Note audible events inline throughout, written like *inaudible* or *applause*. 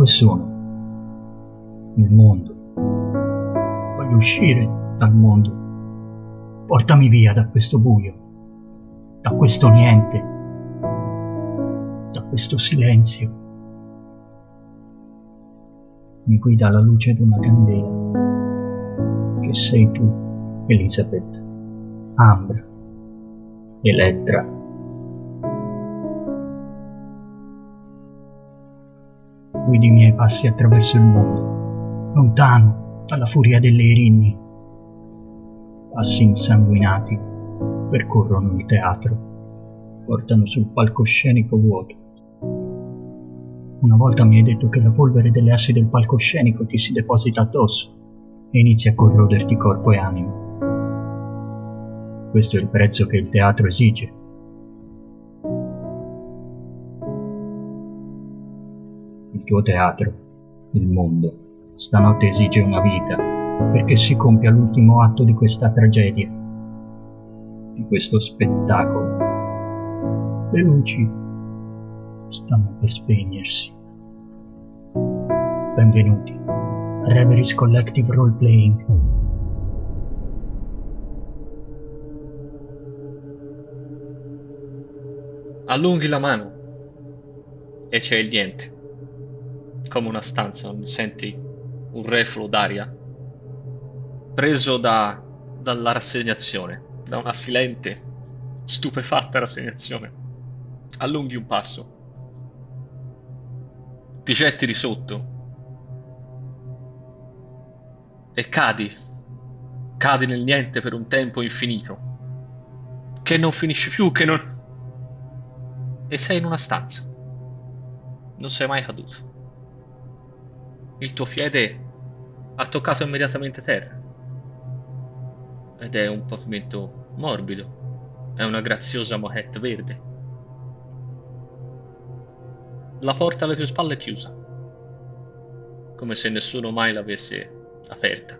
Dove sono? Il mondo. Voglio uscire dal mondo. Portami via da questo buio, da questo niente, da questo silenzio. Mi guida la luce di una candela, che sei tu, Elizabeth, Ambra, Elettra. Guidi i miei passi attraverso il mondo, lontano dalla furia delle erinni. Passi insanguinati percorrono il teatro, portano sul palcoscenico vuoto. Una volta mi hai detto che la polvere delle assi del palcoscenico ti si deposita addosso e inizia a corroderti corpo e anima. Questo è il prezzo che il teatro esige tuo teatro, il mondo, stanotte esige una vita perché si compia l'ultimo atto di questa tragedia, di questo spettacolo. Le luci stanno per spegnersi. Benvenuti a Reveries Collective Role Playing. Allunghi la mano e c'è il niente come una stanza, senti un refluo d'aria? Preso da, dalla rassegnazione, da una silente, stupefatta rassegnazione. Allunghi un passo, ti getti di sotto. E cadi, cadi nel niente per un tempo infinito, che non finisce più, che non... e sei in una stanza. Non sei mai caduto il tuo piede ha toccato immediatamente terra. Ed è un pavimento morbido, è una graziosa moquette verde. La porta alle tue spalle è chiusa, come se nessuno mai l'avesse aperta.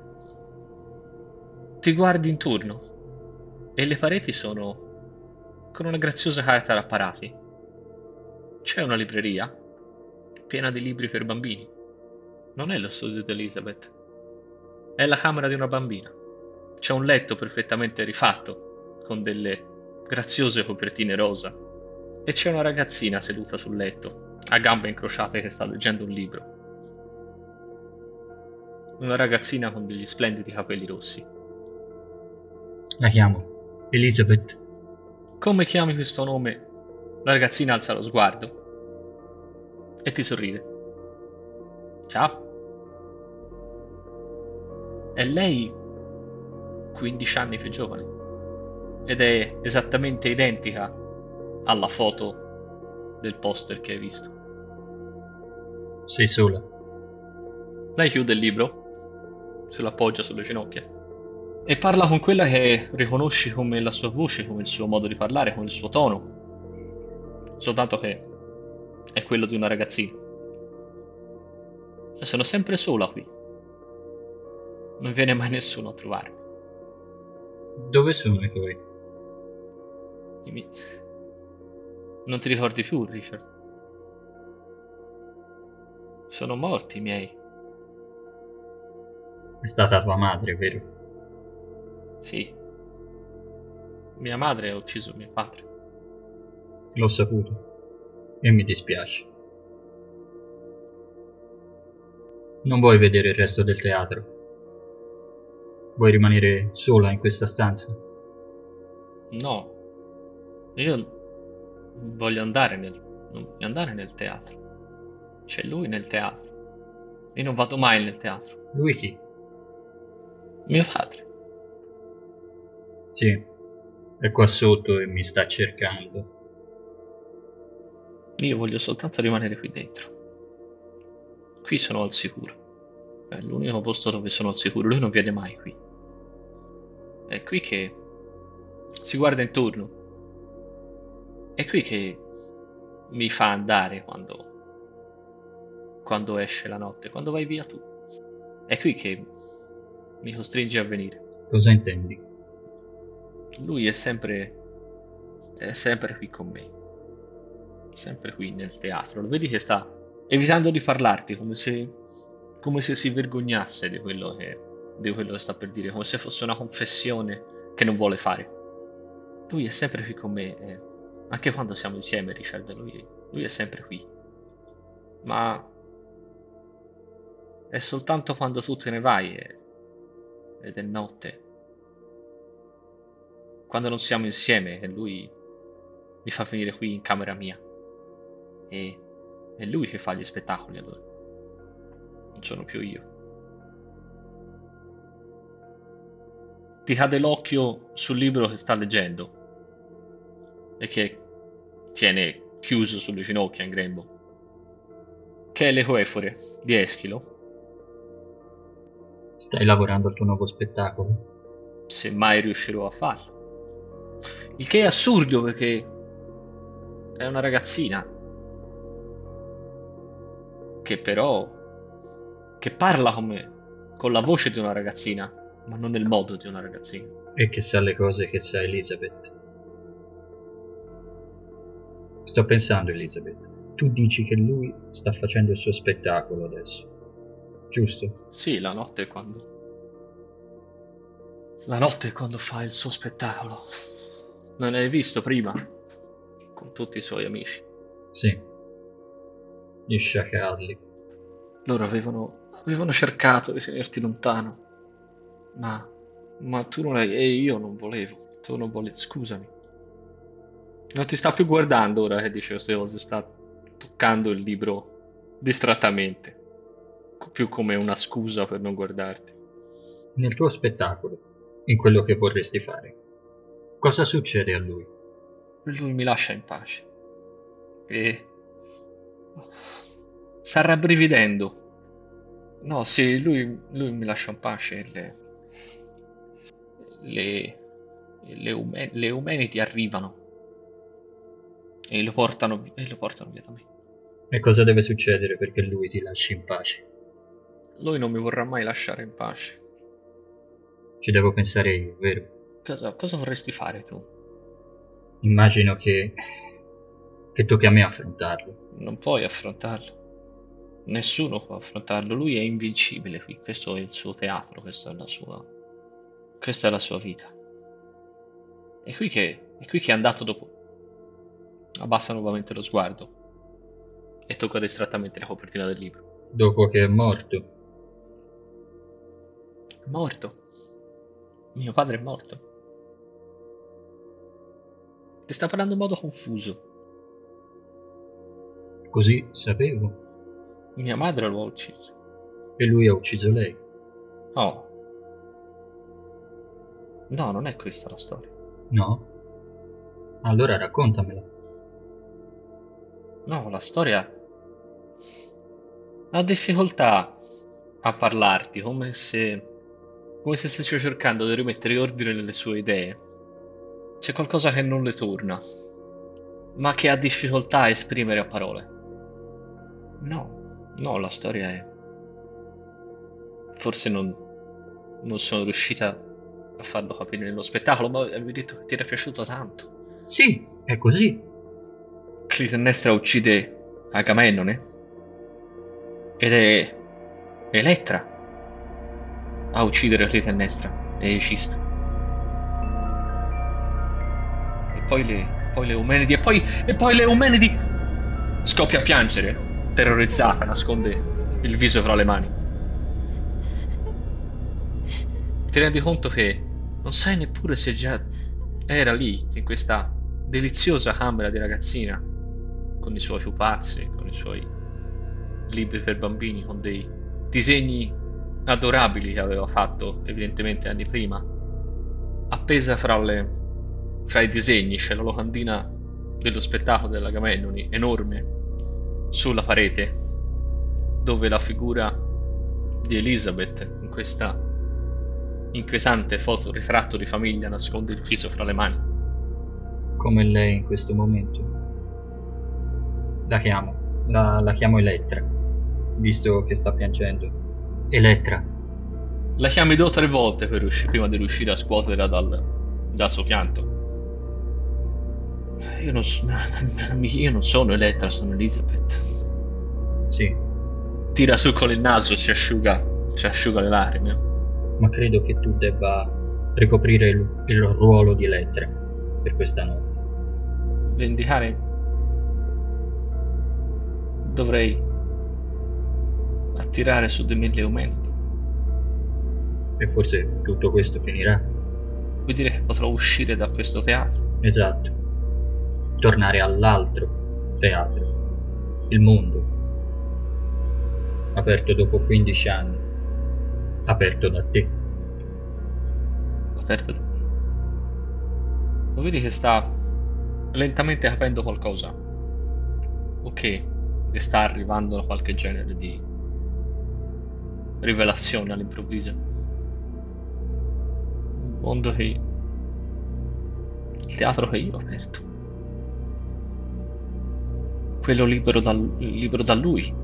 Ti guardi intorno e le pareti sono con una graziosa carta da apparati. C'è una libreria piena di libri per bambini non è lo studio di Elizabeth. È la camera di una bambina. C'è un letto perfettamente rifatto, con delle graziose copertine rosa. E c'è una ragazzina seduta sul letto, a gambe incrociate che sta leggendo un libro. Una ragazzina con degli splendidi capelli rossi. La chiamo Elizabeth. Come chiami questo nome? La ragazzina alza lo sguardo e ti sorride. Ciao. È lei 15 anni più giovane ed è esattamente identica alla foto del poster che hai visto. Sei sola. Lei chiude il libro, se lo appoggia sulle ginocchia e parla con quella che riconosci come la sua voce, come il suo modo di parlare, come il suo tono. Soltanto che è quello di una ragazzina. E sono sempre sola qui non viene mai nessuno a trovarmi. Dove sono i tuoi? I miei... Non ti ricordi più, Richard? Sono morti i miei. È stata tua madre, vero? Sì. Mia madre ha ucciso mio padre. L'ho saputo. E mi dispiace. Non vuoi vedere il resto del teatro? Vuoi rimanere sola in questa stanza? No. Io voglio andare nel, voglio andare nel teatro. C'è lui nel teatro. Io non vado mai nel teatro. Lui chi? Mio padre. Sì, è qua sotto e mi sta cercando. Io voglio soltanto rimanere qui dentro. Qui sono al sicuro. È l'unico posto dove sono al sicuro. Lui non viene mai qui. È qui che si guarda intorno. È qui che mi fa andare quando, quando esce la notte, quando vai via tu. È qui che mi costringe a venire. Cosa intendi? Lui è sempre, è sempre qui con me. sempre qui nel teatro. Lo vedi che sta evitando di parlarti, come se, come se si vergognasse di quello, che, di quello che sta per dire, come se fosse una confessione che non vuole fare. Lui è sempre qui con me, eh, anche quando siamo insieme, Richard, lui, lui è sempre qui. Ma è soltanto quando tu te ne vai e, ed è notte. Quando non siamo insieme che lui mi fa venire qui in camera mia. E è lui che fa gli spettacoli allora. Non sono più io. Ti cade l'occhio sul libro che sta leggendo e che tiene chiuso sulle ginocchia in grembo. Che è l'Ecoefore di Eschilo. Stai lavorando al tuo nuovo spettacolo? Se mai riuscirò a farlo. Il che è assurdo perché è una ragazzina che però che parla come con la voce di una ragazzina, ma non nel modo di una ragazzina. E che sa le cose che sa Elizabeth. Sto pensando, Elizabeth. Tu dici che lui sta facendo il suo spettacolo adesso. Giusto? Sì, la notte è quando. La notte è quando fa il suo spettacolo. Non l'hai visto prima? Con tutti i suoi amici. Sì. Gli sciacalli. Loro avevano, avevano cercato di tenerti lontano. Ma, ma tu non hai... E io non volevo. Tu non volevi... Scusami. Non ti sta più guardando ora che dice queste cose. Sta toccando il libro distrattamente. Più come una scusa per non guardarti. Nel tuo spettacolo, in quello che vorresti fare, cosa succede a lui? Lui mi lascia in pace. E sta rabbrividendo. No, sì, lui, lui mi lascia in pace. Le, le, le, ume, le umanity arrivano e lo, portano, e lo portano via da me. E cosa deve succedere perché lui ti lasci in pace? Lui non mi vorrà mai lasciare in pace. Ci devo pensare io, vero? Cosa, cosa vorresti fare tu? Immagino che che tocchi a me affrontarlo. Non puoi affrontarlo. Nessuno può affrontarlo. Lui è invincibile qui. Questo è il suo teatro, questa è la sua. Questa è la sua vita. È qui che, è qui che è andato dopo. Abbassa nuovamente lo sguardo e tocca distrattamente la copertina del libro. Dopo che è morto. Morto. Mio padre è morto. Ti sta parlando in modo confuso. Così sapevo. Mia madre lo ha ucciso. E lui ha ucciso lei. Oh. No, non è questa la storia. No? Allora raccontamela. No, la storia ha difficoltà a parlarti, come se come se stesse cercando di rimettere ordine nelle sue idee. C'è qualcosa che non le torna, ma che ha difficoltà a esprimere a parole. No, no, la storia è... Forse non, non sono riuscita a farlo capire nello spettacolo, ma avevi detto che ti era piaciuto tanto. Sì, è così. Clitennestra uccide Agamennone ed è Elettra a uccidere Clitennestra e Ecisto. E poi le, poi le Eumenidi, e poi, e poi le Eumenidi scoppia a piangere terrorizzata, nasconde il viso fra le mani. Ti rendi conto che non sai neppure se già era lì, in questa deliziosa camera di ragazzina, con i suoi pupazzi, con i suoi libri per bambini, con dei disegni adorabili che aveva fatto evidentemente anni prima. Appesa fra, le, fra i disegni c'è la locandina dello spettacolo della Gamennoni, enorme, sulla parete dove la figura di Elizabeth in questa inquietante foto ritratto di famiglia nasconde il viso fra le mani. Come lei in questo momento. La chiamo, la, la chiamo Elettra, visto che sta piangendo. Elettra. La chiami due o tre volte usci- prima di riuscire a scuoterla dal, dal suo pianto. Io non, *laughs* io non sono Elettra, sono Elizabeth. Sì. Tira su con il naso, si asciuga, si asciuga le lacrime. Ma credo che tu debba ricoprire il, il ruolo di Elettra per questa notte. Vendicare dovrei attirare su di me le Eumenidi. E forse tutto questo finirà. Vuol dire che potrò uscire da questo teatro? Esatto. Tornare all'altro teatro. Il mondo. Aperto dopo 15 anni. Aperto da te. Aperto da me. Lo vedi che sta lentamente capendo qualcosa? Ok, le sta arrivando qualche genere di rivelazione all'improvviso. Un mondo che... Il teatro che io ho aperto. Quello libero, dal, libero da lui.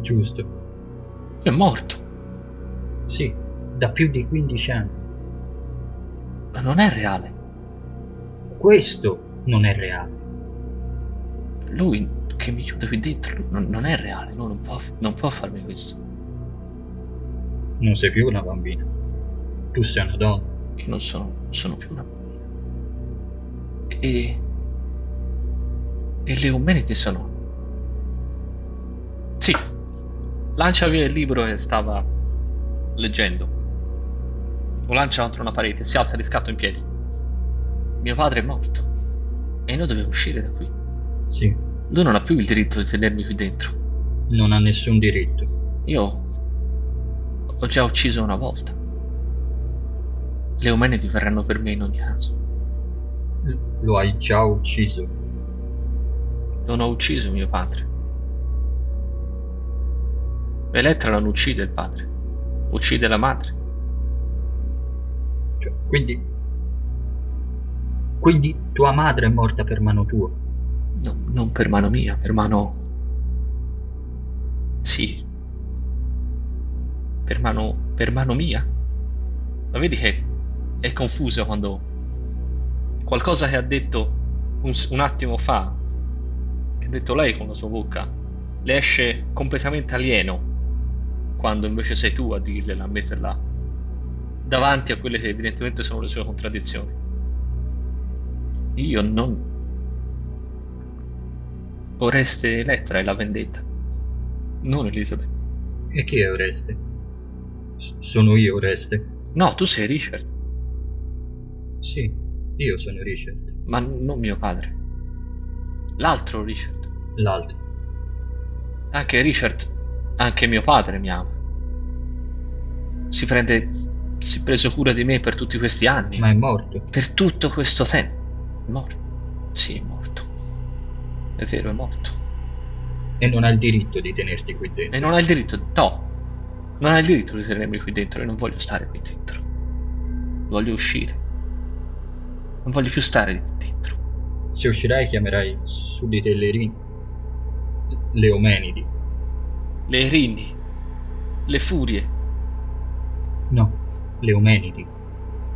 Giusto. È morto. Sì, da più di 15 anni. Ma non è reale. Questo non è reale. Lui che mi chiude qui dentro non, non è reale. No, non, può, non può farmi questo. Non sei più una bambina. Tu sei una donna. Io non sono, sono più una bambina. E... E le Eumenidi sono... Sì. Lancia via il libro che stava leggendo. Lo lancia contro una parete, si alza di scatto in piedi. Mio padre è morto. E noi dobbiamo uscire da qui. Sì. Lui non ha più il diritto di tenermi qui dentro. Non ha nessun diritto. Io ho già ucciso una volta. Le Eumenidi verranno per me in ogni caso. Lo hai già ucciso. Non ho ucciso mio padre. Elettra non uccide il padre, uccide la madre. Cioè, quindi... Quindi tua madre è morta per mano tua? No, non per mano mia, per mano... Sì. Per mano... per mano mia? Ma vedi che è confusa quando... Qualcosa che ha detto un, un attimo fa, che ha detto lei con la sua bocca, le esce completamente alieno quando invece sei tu a dirgliela, a metterla davanti a quelle che evidentemente sono le sue contraddizioni. Io non... Oreste Elettra è la vendetta, non Elisabeth. E chi è Oreste? S- sono io Oreste? No, tu sei Richard, Sì, io sono Richard. ma non mio padre. L'altro Richard. L'altro. Anche Richard, anche mio padre mi ama. Si prende... si è preso cura di me per tutti questi anni. Ma è morto. Per tutto questo tempo. È morto. Sì, è morto. È vero, è morto. E non ha il diritto di tenerti qui dentro. E non ha il diritto... No. Non ha il diritto di tenermi qui dentro e non voglio stare qui dentro. Voglio uscire. Non voglio più stare qui dentro. Se uscirai chiamerai su di te le. Le omenidi. Le Erini. Le furie. No, le omenidi.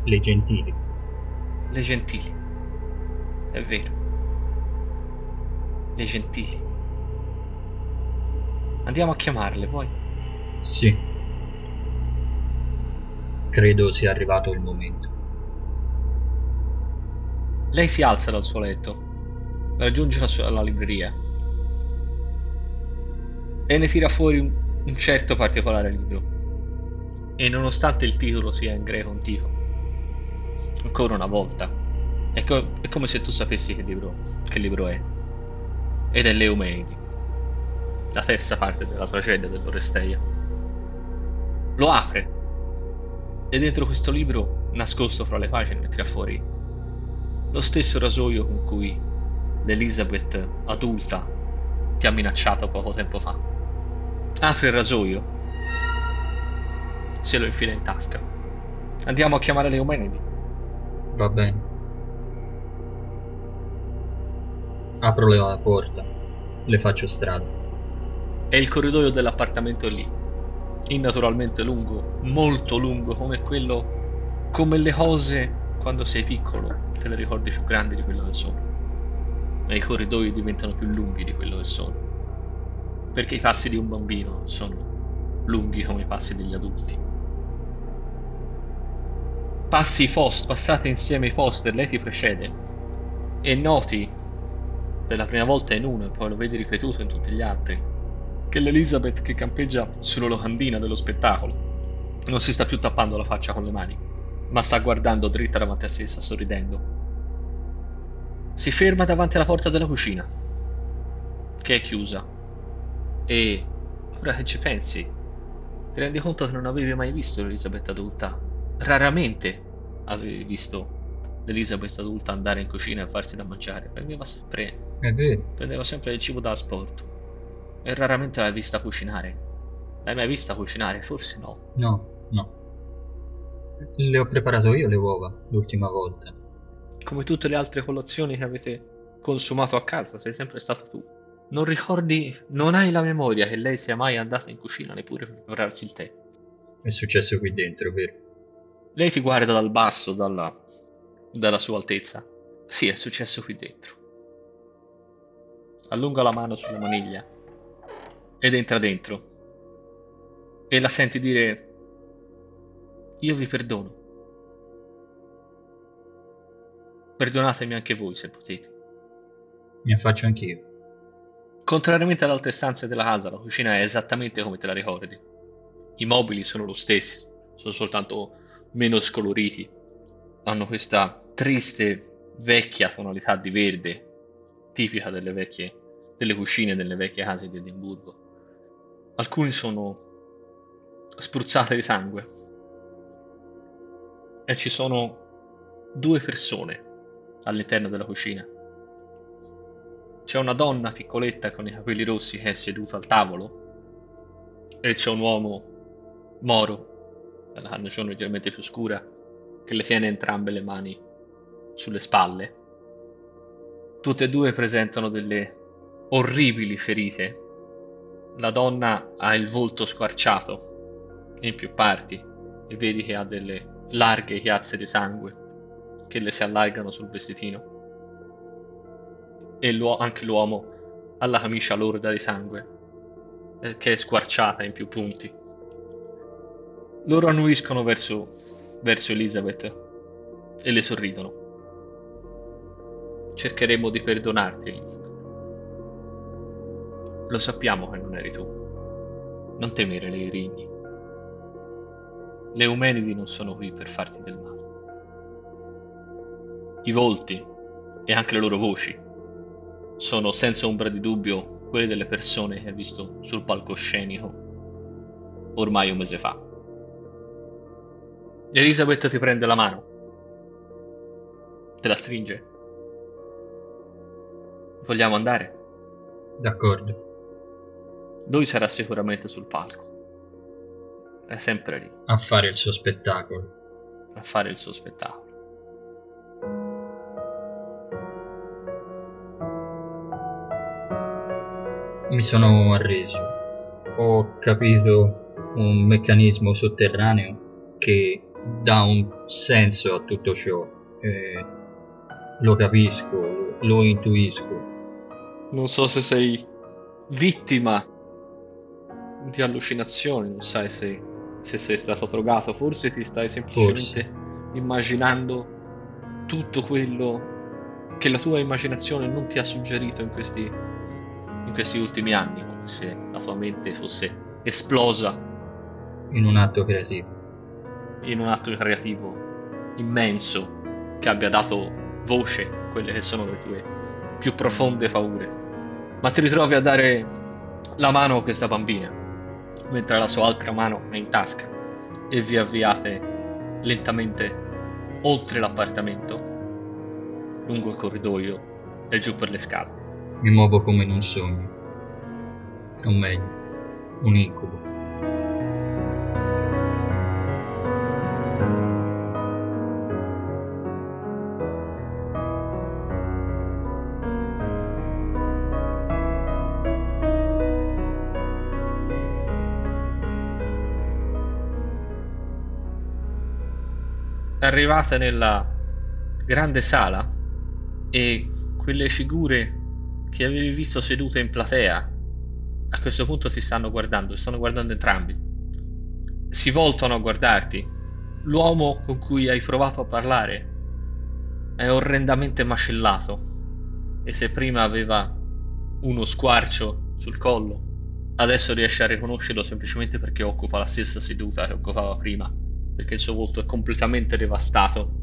Le gentili. Le gentili. È vero. Le gentili. Andiamo a chiamarle, vuoi? Sì. Credo sia arrivato il momento. Lei si alza dal suo letto, raggiunge la, sua, la libreria e ne tira fuori un, un certo particolare libro. E nonostante il titolo sia in greco antico, ancora una volta, è, co- è come se tu sapessi che libro, che libro è. Ed è L'Eumenidi, la terza parte della tragedia dell'Oresteia. Lo apre e dentro questo libro, nascosto fra le pagine, tira fuori lo stesso rasoio con cui l'Elizabeth adulta ti ha minacciato poco tempo fa. Apri il rasoio, se lo infila in tasca. Andiamo a chiamare le Eumenidi. Va bene. Apro la porta. Le faccio strada. E il corridoio dell'appartamento è lì. Innaturalmente lungo, molto lungo, come quello. come le cose quando sei piccolo te le ricordi più grandi di quello che sono. e i corridoi diventano più lunghi di quello che sono. Perché i passi di un bambino sono lunghi come i passi degli adulti. Passi Fost, passate insieme ai Foster, lei ti precede e noti per la prima volta in uno e poi lo vedi ripetuto in tutti gli altri che l'Elizabeth che campeggia sulla locandina dello spettacolo non si sta più tappando la faccia con le mani, ma sta guardando dritta davanti a sé, sta sorridendo. Si ferma davanti alla porta della cucina, che è chiusa. E ora che ci pensi, ti rendi conto che non avevi mai visto l'Elisabeth adulta. Raramente avevi visto l'Elisabeth adulta andare in cucina e farsi da mangiare. Prendeva sempre, prendeva sempre il cibo da asporto. E raramente l'hai vista cucinare. L'hai mai vista cucinare? Forse no. No. No. Le ho preparato io le uova l'ultima volta. Come tutte le altre colazioni che avete consumato a casa, sei sempre stato tu. Non ricordi, non hai la memoria che lei sia mai andata in cucina neppure per prepararsi il tè. È successo qui dentro, vero? Lei ti guarda dal basso, dalla, dalla sua altezza. Sì, è successo qui dentro. Allunga la mano sulla maniglia ed entra dentro. E la senti dire io vi perdono. Perdonatemi anche voi se potete. Mi affaccio anch'io. Contrariamente ad altre stanze della casa, la cucina è esattamente come te la ricordi. I mobili sono lo stesso, sono soltanto meno scoloriti. Hanno questa triste, vecchia tonalità di verde, tipica delle vecchie delle cucine delle vecchie case di Edimburgo. Alcuni sono spruzzate di sangue, e ci sono due persone all'interno della cucina. C'è una donna piccoletta con i capelli rossi che è seduta al tavolo e c'è un uomo moro, la carnagione leggermente più scura, che le tiene entrambe le mani sulle spalle. Tutte e due presentano delle orribili ferite. La donna ha il volto squarciato in più parti e vedi che ha delle larghe chiazze di sangue che le si allargano sul vestitino. E l'uo- anche l'uomo ha la camicia lorda di sangue, eh, che è squarciata in più punti. Loro annuiscono verso, verso Elizabeth e le sorridono. Cercheremo di perdonarti, Elizabeth. Lo sappiamo che non eri tu. Non temere le rigni. Le Eumenidi non sono qui per farti del male. I volti e anche le loro voci sono senza ombra di dubbio quelle delle persone che hai visto sul palcoscenico ormai un mese fa. Elisabeth ti prende la mano, te la stringe. Vogliamo andare? D'accordo. Lui sarà sicuramente sul palco. È sempre lì. A fare il suo spettacolo. A fare il suo spettacolo. Mi sono arreso. Ho capito un meccanismo sotterraneo che dà un senso a tutto ciò. Eh, lo capisco, lo, lo intuisco. Non so se sei vittima di allucinazioni, non sai se se sei stato drogato, forse ti stai semplicemente forse. immaginando tutto quello che la tua immaginazione non ti ha suggerito in questi, in questi ultimi anni, come se la tua mente fosse esplosa in un atto creativo. In un atto creativo immenso che abbia dato voce a quelle che sono le tue più profonde paure. Ma ti ritrovi a dare la mano a questa bambina mentre la sua altra mano è in tasca e vi avviate lentamente oltre l'appartamento, lungo il corridoio e giù per le scale. Mi muovo come in un sogno, o meglio, un incubo. Arrivate nella grande sala E quelle figure che avevi visto sedute in platea a questo punto ti stanno guardando, stanno guardando entrambi. Si voltano a guardarti. L'uomo con cui hai provato a parlare è orrendamente macellato e se prima aveva uno squarcio sul collo, adesso riesce a riconoscerlo semplicemente perché occupa la stessa seduta che occupava prima, perché il suo volto è completamente devastato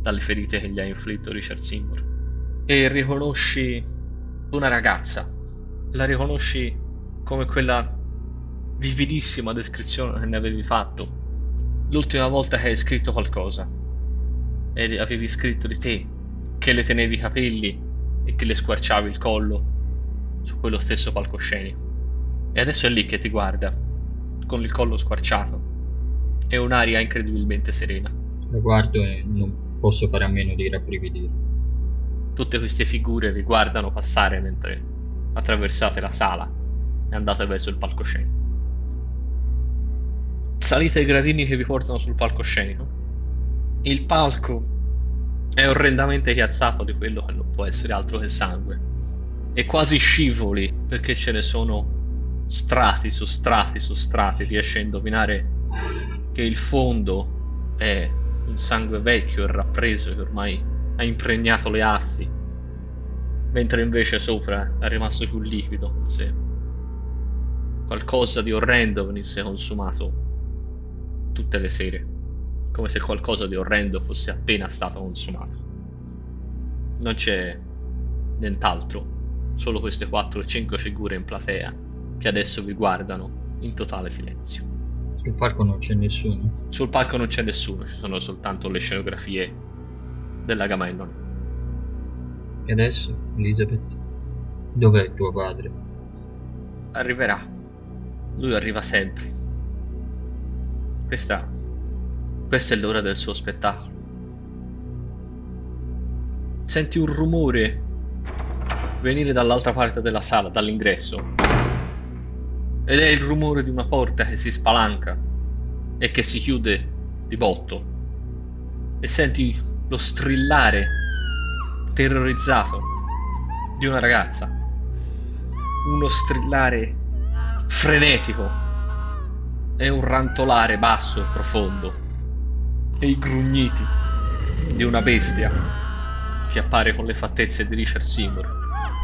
dalle ferite che gli ha inflitto Richard Seymour. E riconosci una ragazza. La riconosci come quella vividissima descrizione che ne avevi fatto l'ultima volta che hai scritto qualcosa. E avevi scritto di te che le tenevi i capelli e che le squarciavi il collo su quello stesso palcoscenico. E adesso è lì che ti guarda con il collo squarciato e un'aria incredibilmente serena lo guardo e non posso fare a meno di rabbrividire tutte queste figure vi guardano passare mentre attraversate la sala e andate verso il palcoscenico. Salite i gradini che vi portano sul palcoscenico. Il palco è orrendamente chiazzato di quello che non può essere altro che sangue. E quasi scivoli perché ce ne sono strati su strati su strati. Riesci a indovinare che il fondo è un sangue vecchio e rappreso che ormai ha impregnato le assi mentre invece sopra è rimasto più liquido, se qualcosa di orrendo venisse consumato tutte le sere, come se qualcosa di orrendo fosse appena stato consumato. Non c'è nient'altro, solo queste 4 o 5 figure in platea che adesso vi guardano in totale silenzio. Sul palco non c'è nessuno? Sul palco non c'è nessuno, ci sono soltanto le scenografie della Gamellon. E adesso, Elizabeth, dov'è tuo padre? Arriverà. Lui arriva sempre. Questa. Questa è l'ora del suo spettacolo. Senti un rumore venire dall'altra parte della sala, dall'ingresso. Ed è il rumore di una porta che si spalanca e che si chiude di botto. E senti lo strillare terrorizzato di una ragazza. Uno strillare frenetico e un rantolare basso e profondo e i grugniti di una bestia che appare con le fattezze di Richard Seymour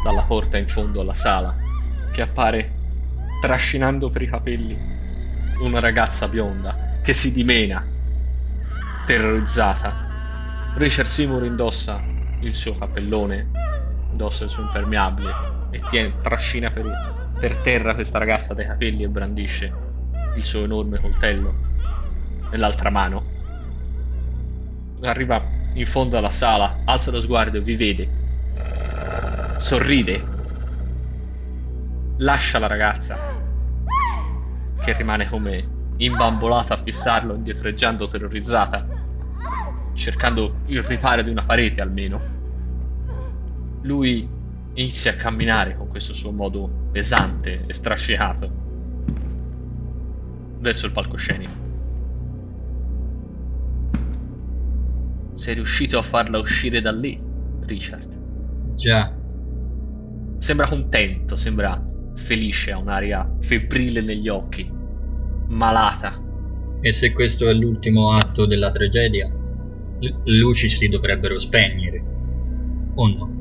dalla porta in fondo alla sala, che appare trascinando per i capelli una ragazza bionda che si dimena, terrorizzata. Richard Seymour indossa il suo cappellone, indossa il suo impermeabile e tiene, trascina per, per terra questa ragazza dai capelli e brandisce il suo enorme coltello nell'altra mano. Arriva in fondo alla sala, alza lo sguardo e vi vede. Sorride. Lascia la ragazza, che rimane come imbambolata a fissarlo, indietreggiando terrorizzata cercando il riparo di una parete almeno. Lui inizia a camminare con questo suo modo pesante e strascicato verso il palcoscenico. Sei riuscito a farla uscire da lì, Richard? Già. Sembra contento, sembra felice, ha un'aria febbrile negli occhi, malata. E se questo è l'ultimo atto della tragedia, le luci si dovrebbero spegnere, o no?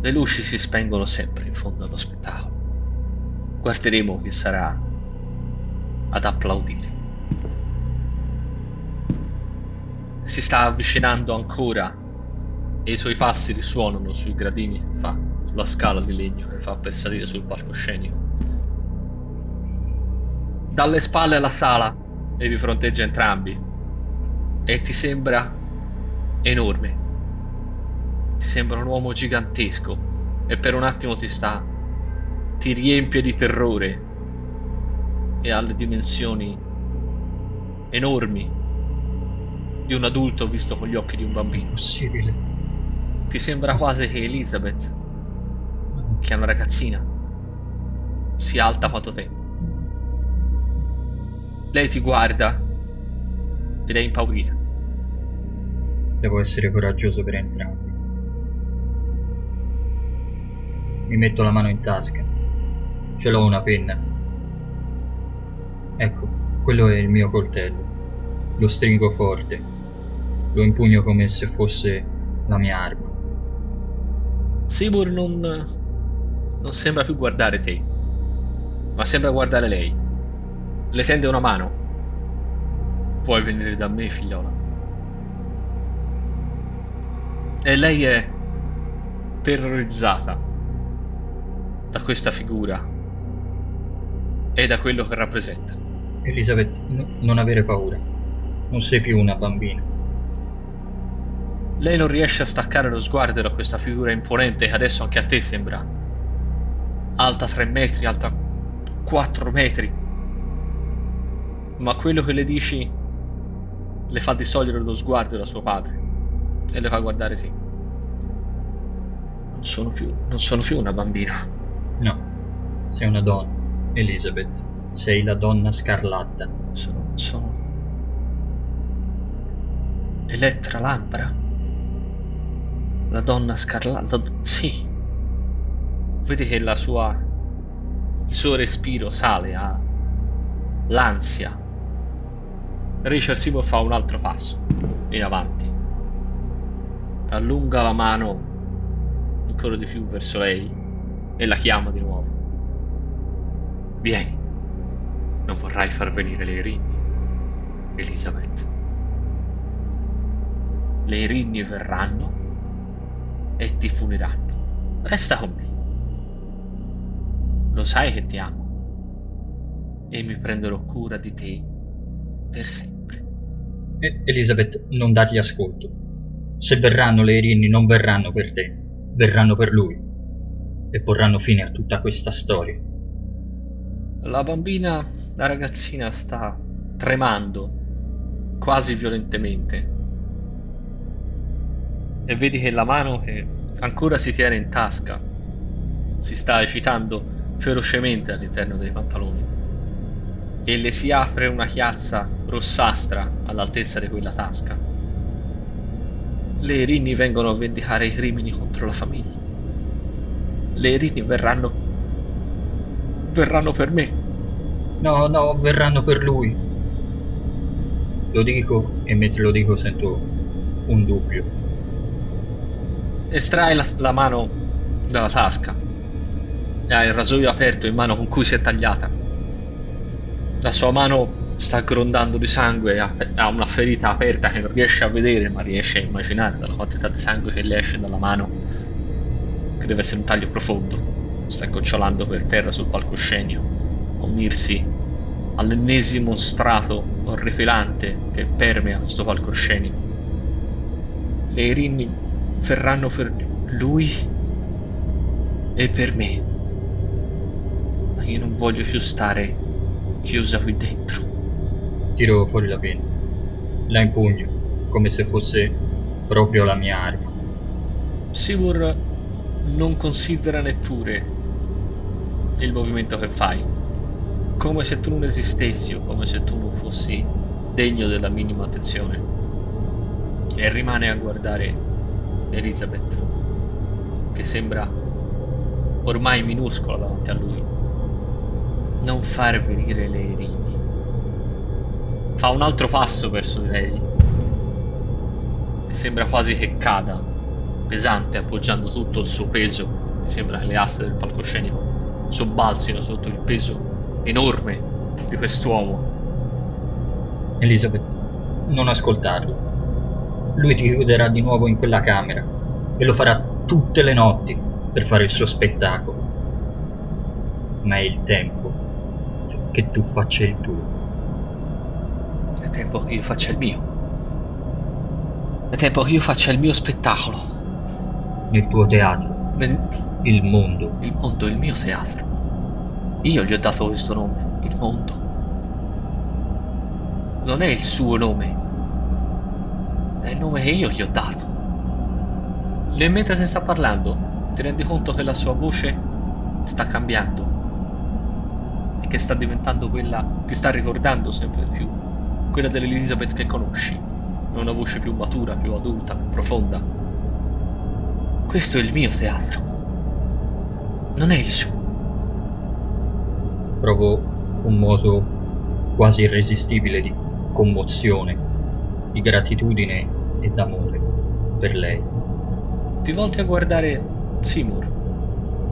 Le luci si spengono sempre in fondo allo spettacolo. Guarderemo chi sarà ad applaudire. Si sta avvicinando ancora e i suoi passi risuonano sui gradini che fa, sulla scala di legno che fa per salire sul palcoscenico. Dalle spalle alla sala e vi fronteggia entrambi e ti sembra enorme. Ti sembra un uomo gigantesco e per un attimo ti sta ti riempie di terrore e ha le dimensioni enormi di un adulto visto con gli occhi di un bambino. Possibile. Ti sembra quasi che Elizabeth, che è una ragazzina, sia alta quanto te. Lei ti guarda ed è impaurita. Devo essere coraggioso per entrambi. mi metto la mano in tasca. Ce l'ho una penna. Ecco, quello è il mio coltello. Lo stringo forte. Lo impugno come se fosse la mia arma. Seymour non, non sembra più guardare te, ma sembra guardare lei. Le tende una mano. Vuoi venire da me, figliola? E lei è terrorizzata da questa figura e da quello che rappresenta. Elisabeth, n- non avere paura. Non sei più una bambina. Lei non riesce a staccare lo sguardo da questa figura imponente che adesso anche a te sembra alta 3 metri, alta 4 metri. Ma quello che le dici le fa distogliere lo sguardo da suo padre e le fa guardare te. Non sono più, non sono più una bambina. No, sei una donna, Elizabeth. Sei la donna scarlatta. Sono, sono... Elettra Lambra. La donna scarlatta. Sì. Vedi che la sua... Il suo respiro sale a... L'ansia. Richard Seymour fa un altro passo. In avanti. Allunga la mano ancora di più verso lei e la chiama di nuovo. Vieni. Non vorrai far venire le rinni, Elisabeth. Le rinni verranno e ti funiranno. Resta con me. Lo sai che ti amo e mi prenderò cura di te per sempre. E- Elisabeth, non dargli ascolto. Se verranno le rinni non verranno per te, verranno per lui e porranno fine a tutta questa storia. La bambina, la ragazzina sta tremando quasi violentemente. E vedi che la mano che ancora si tiene in tasca si sta agitando ferocemente all'interno dei pantaloni. E le si apre una chiazza rossastra all'altezza di quella tasca. Le rinni vengono a vendicare i crimini contro la famiglia. Le rinni verranno verranno per me. No, no, verranno per lui. Lo dico e mentre lo dico sento un dubbio. Estrae la, la mano dalla tasca e ha il rasoio aperto in mano con cui si è tagliata. La sua mano sta grondando di sangue ha, una ferita aperta che non riesce a vedere, ma riesce a immaginare dalla quantità di sangue che le esce dalla mano, che deve essere un taglio profondo sta gocciolando per terra sul palcoscenico, unirsi all'ennesimo strato orripilante che permea questo palcoscenico. Le rinni verranno per lui e per me. Ma io non voglio più stare chiusa qui dentro. Tiro fuori la penna. La impugno, come se fosse proprio la mia arma. Seymour non considera neppure il movimento che fai. Come se tu non esistessi o come se tu non fossi degno della minima attenzione. E rimane a guardare Elizabeth, che sembra ormai minuscola davanti a lui. Non far venire le rinni. Fa un altro passo verso lei e sembra quasi che cada, pesante, appoggiando tutto il suo peso. Sembra le asse del palcoscenico sobbalzino sotto il peso enorme di quest'uomo. Elizabeth, non ascoltarlo. Lui ti chiuderà di nuovo in quella camera e lo farà tutte le notti per fare il suo spettacolo. Ma è il tempo che tu faccia il tuo. È tempo che io faccia il mio. È tempo che io faccia il mio spettacolo. Nel tuo teatro. Nel, il mondo. Il mondo il mio teatro. Io gli ho dato questo nome, il mondo. Non è il suo nome. È il nome che io gli ho dato. E mentre ti sta parlando, ti rendi conto che la sua voce sta cambiando. Che sta diventando quella, ti sta ricordando sempre di più. Quella dell'Elizabeth che conosci. Una voce più matura, più adulta, più profonda. Questo è il mio teatro non è il suo. Provo un moto quasi irresistibile di commozione, di gratitudine e d'amore per lei. Ti volti a guardare Seymour,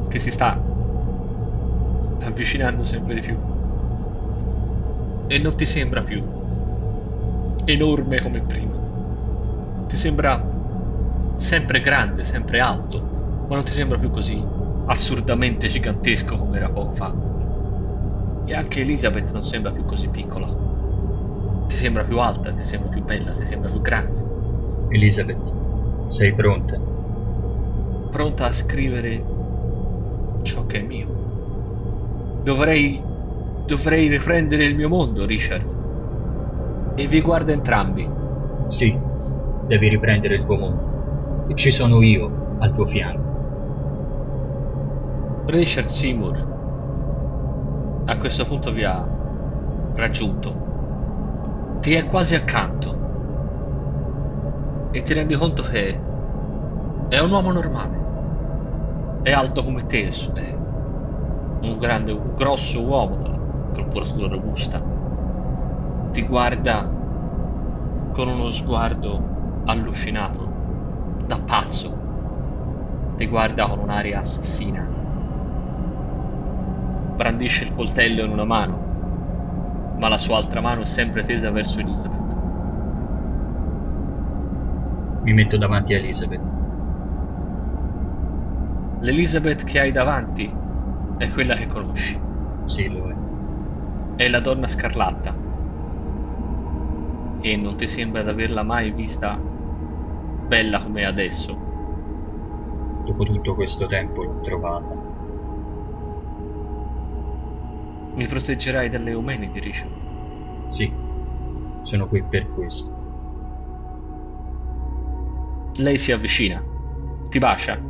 che si sta avvicinando sempre di più. E non ti sembra più enorme come prima. Ti sembra sempre grande, sempre alto, ma non ti sembra più così assurdamente gigantesco come era poco fa. E anche Elizabeth non sembra più così piccola. Ti sembra più alta, ti sembra più bella, ti sembra più grande. Elizabeth, sei pronta? Pronta a scrivere ciò che è mio. Dovrei. dovrei riprendere il mio mondo, Richard. E vi guarda entrambi. Sì, devi riprendere il tuo mondo. E ci sono io al tuo fianco. Richard Seymour a questo punto vi ha raggiunto. Ti è quasi accanto. E ti rendi conto che è un uomo normale. È alto come te, è un grande, un grosso uomo dalla corporatura robusta. Ti guarda con uno sguardo allucinato, da pazzo. Ti guarda con un'aria assassina brandisce il coltello in una mano, ma la sua altra mano è sempre tesa verso Elizabeth. Mi metto davanti a Elizabeth. L'Elizabeth che hai davanti è quella che conosci. Sì, lo è. È la donna scarlatta. E non ti sembra di averla mai vista bella come adesso. Dopo tutto questo tempo l'ho trovata. Mi proteggerai dalle Eumenidi, Richard? Sì, sono qui per questo. Lei si avvicina, ti bacia,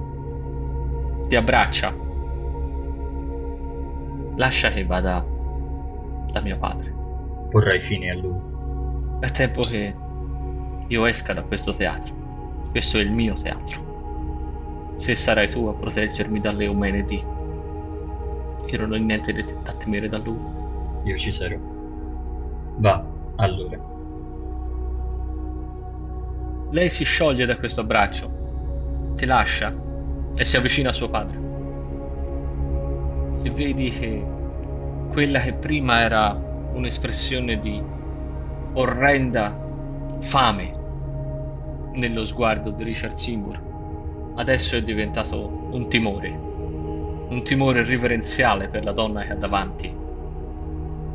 ti abbraccia. Lascia che vada da mio padre. Porrai fine a lui. È tempo che io esca da questo teatro. Questo è il mio teatro. Se sarai tu a proteggermi dalle Eumenidi, io non ho niente da temere da lui. Io ci sarò. Va, allora. Lei si scioglie da questo abbraccio, ti lascia e si avvicina a suo padre. E vedi che quella che prima era un'espressione di orrenda fame nello sguardo di Richard Seymour, adesso è diventato un timore un timore riverenziale per la donna che ha davanti,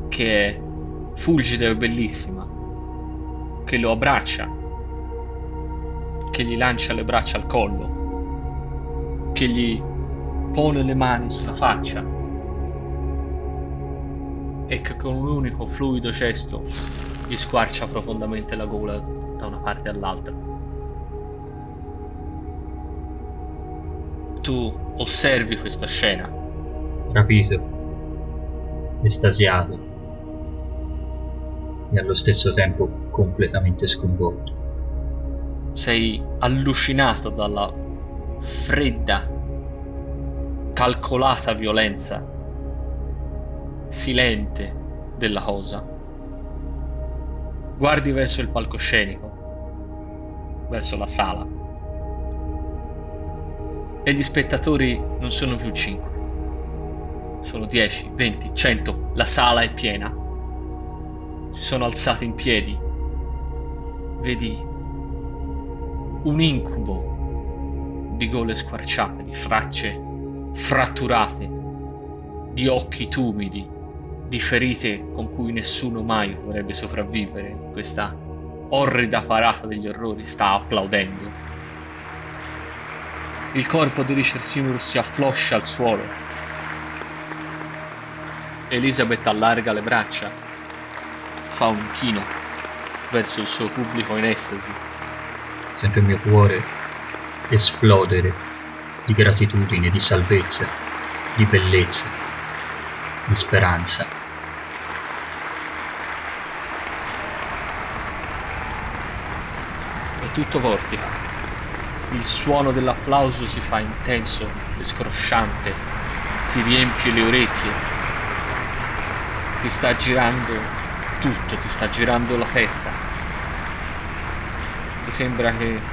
che è fulgida e bellissima, che lo abbraccia, che gli lancia le braccia al collo, che gli pone le mani sulla faccia e che con un unico fluido gesto gli squarcia profondamente la gola da una parte all'altra. tu osservi questa scena. Rapito, estasiato e allo stesso tempo completamente sconvolto. Sei allucinato dalla fredda, calcolata violenza, silente della cosa. Guardi verso il palcoscenico, verso la sala e gli spettatori non sono più 5. Sono 10, 20, 100, la sala è piena. Si sono alzati in piedi. Vedi un incubo di gole squarciate, di fracce fratturate, di occhi tumidi, di ferite con cui nessuno mai vorrebbe sopravvivere. Questa orrida parata degli orrori sta applaudendo il corpo di Richard Seymour si affloscia al suolo. Elizabeth allarga le braccia, fa un chino verso il suo pubblico in estasi. Sento il mio cuore esplodere di gratitudine, di salvezza, di bellezza, di speranza. Tutto vortica il suono dell'applauso si fa intenso e scrosciante ti riempie le orecchie, ti sta girando tutto, ti sta girando la testa. Ti sembra che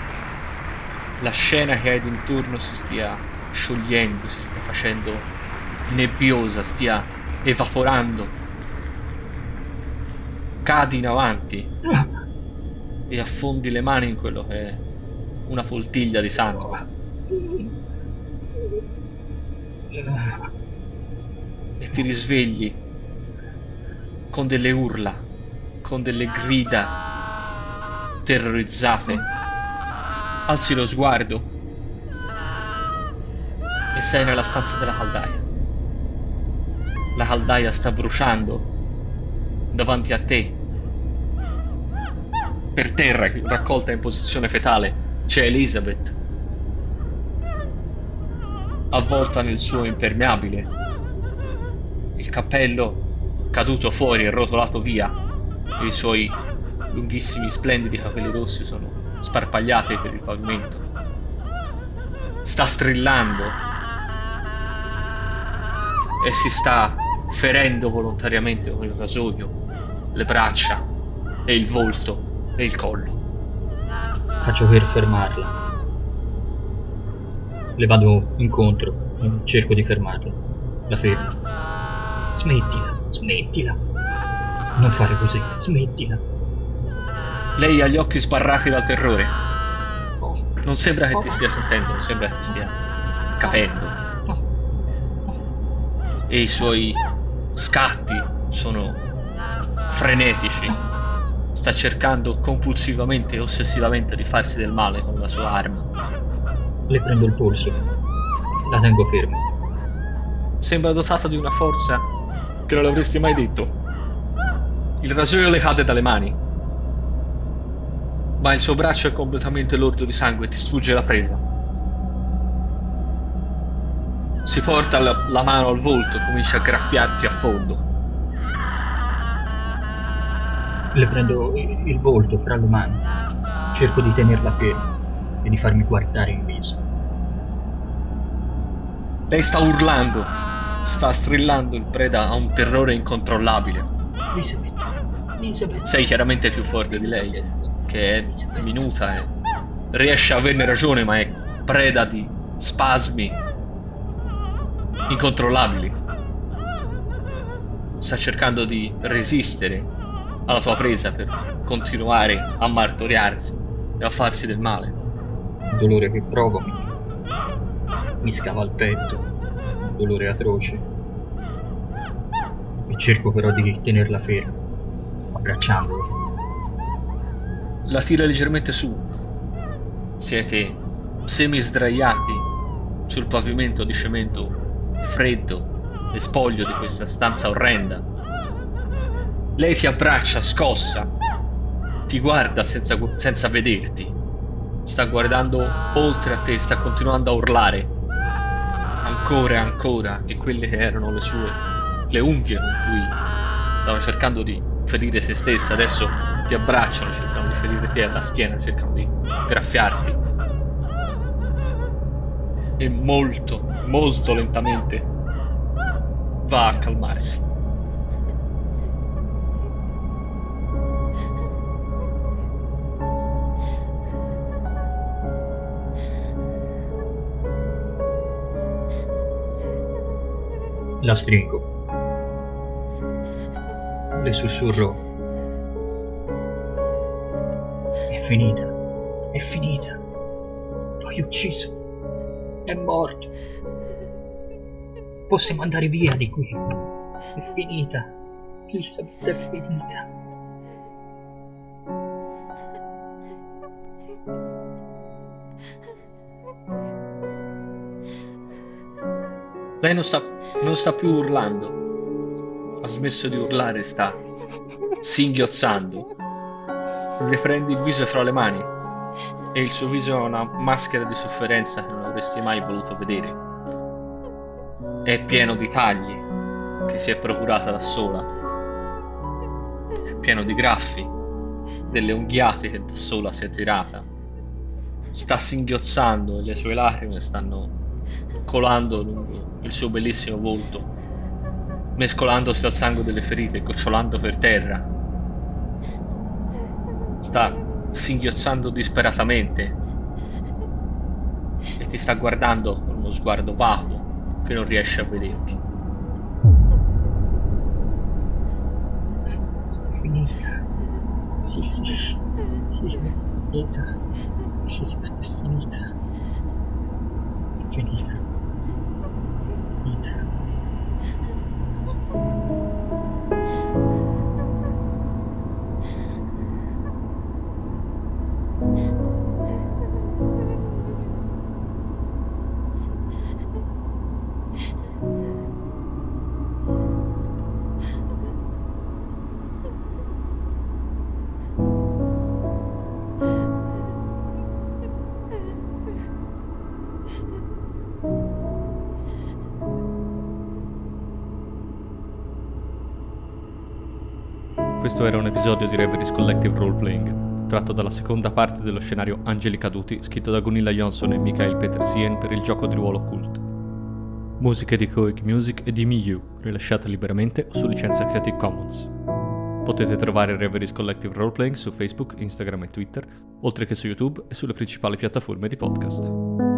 la scena che hai d'intorno si stia sciogliendo, si stia facendo nebbiosa, stia evaporando. Cadi in avanti *laughs* e affondi le mani in quello che è una poltiglia di sangue. E ti risvegli con delle urla, con delle grida terrorizzate. Alzi lo sguardo e sei nella stanza della caldaia. La caldaia sta bruciando davanti a te. Terra, raccolta in posizione fetale, c'è Elizabeth, avvolta nel suo impermeabile, il cappello caduto fuori e rotolato via, e i suoi lunghissimi splendidi capelli rossi sono sparpagliati per il pavimento. Sta strillando. E si sta ferendo volontariamente con il rasoio le braccia e il volto e il collo. Faccio per fermarla. Le vado incontro cerco di fermarla. La fermo. Smettila, smettila. Non fare così, smettila. Lei ha gli occhi sbarrati dal terrore. Non sembra che ti stia sentendo, non sembra che ti stia capendo. E i suoi scatti sono frenetici sta cercando compulsivamente e ossessivamente di farsi del male con la sua arma. Le prendo il polso. La tengo ferma. Sembra dotata di una forza che non l'avresti mai detto. Il rasoio le cade dalle mani, ma il suo braccio è completamente lordo di sangue e ti sfugge la presa. Si porta la, la mano al volto e comincia a graffiarsi a fondo. Le prendo il volto fra le mani. Cerco di tenerla ferma e di farmi guardare in viso. Lei sta urlando, sta strillando il preda a un terrore incontrollabile. Elisabeth, Elisabeth. Sei chiaramente più forte di lei, che è minuta e riesce a averne ragione, ma è preda di spasmi incontrollabili. Sta cercando di resistere alla sua presa per continuare a martoriarsi e a farsi del male. Il dolore che provo mi, mi scava il petto, un dolore atroce. E cerco però di tenerla ferma, abbracciandola. La tira leggermente su. Siete semi sdraiati sul pavimento di cemento freddo e spoglio di questa stanza orrenda lei ti abbraccia, scossa, ti guarda senza, senza vederti, sta guardando oltre a te, sta continuando a urlare ancora e ancora che quelle che erano le sue, le unghie con cui stava cercando di ferire se stessa, adesso ti abbracciano, cercano di ferire te alla schiena, cercano di graffiarti. E molto, molto lentamente va a calmarsi. La stringo. Le sussurro. È finita. È finita. Lo hai ucciso. È morto. Possiamo andare via di qui. È finita. Elisabeth è finita. Lei non non sta più urlando. Ha smesso di urlare, sta singhiozzando. Le prendi il viso fra le mani e il suo viso ha una maschera di sofferenza che non avresti mai voluto vedere. È pieno di tagli che si è procurata da sola. È pieno di graffi, delle unghiate che da sola si è tirata. Sta singhiozzando e le sue lacrime stanno colando il suo bellissimo volto, mescolandosi al sangue delle ferite, gocciolando per terra. Sta singhiozzando disperatamente e ti sta guardando con uno sguardo vago che non riesce a vederti. Finita. Sì, sì, sì, finita. Sì, sì, finita. Finita. Finita. Questo era un episodio di Reveries Collective Roleplaying, tratto dalla seconda parte dello scenario Angeli Caduti, scritto da Gunilla Johnson e Michael Petersien per il gioco di ruolo Cult. Musiche di Koik Music e di Miyu, rilasciate liberamente su licenza Creative Commons. Potete trovare Reveries Collective Roleplaying su Facebook, Instagram e Twitter, oltre che su YouTube e sulle principali piattaforme di podcast.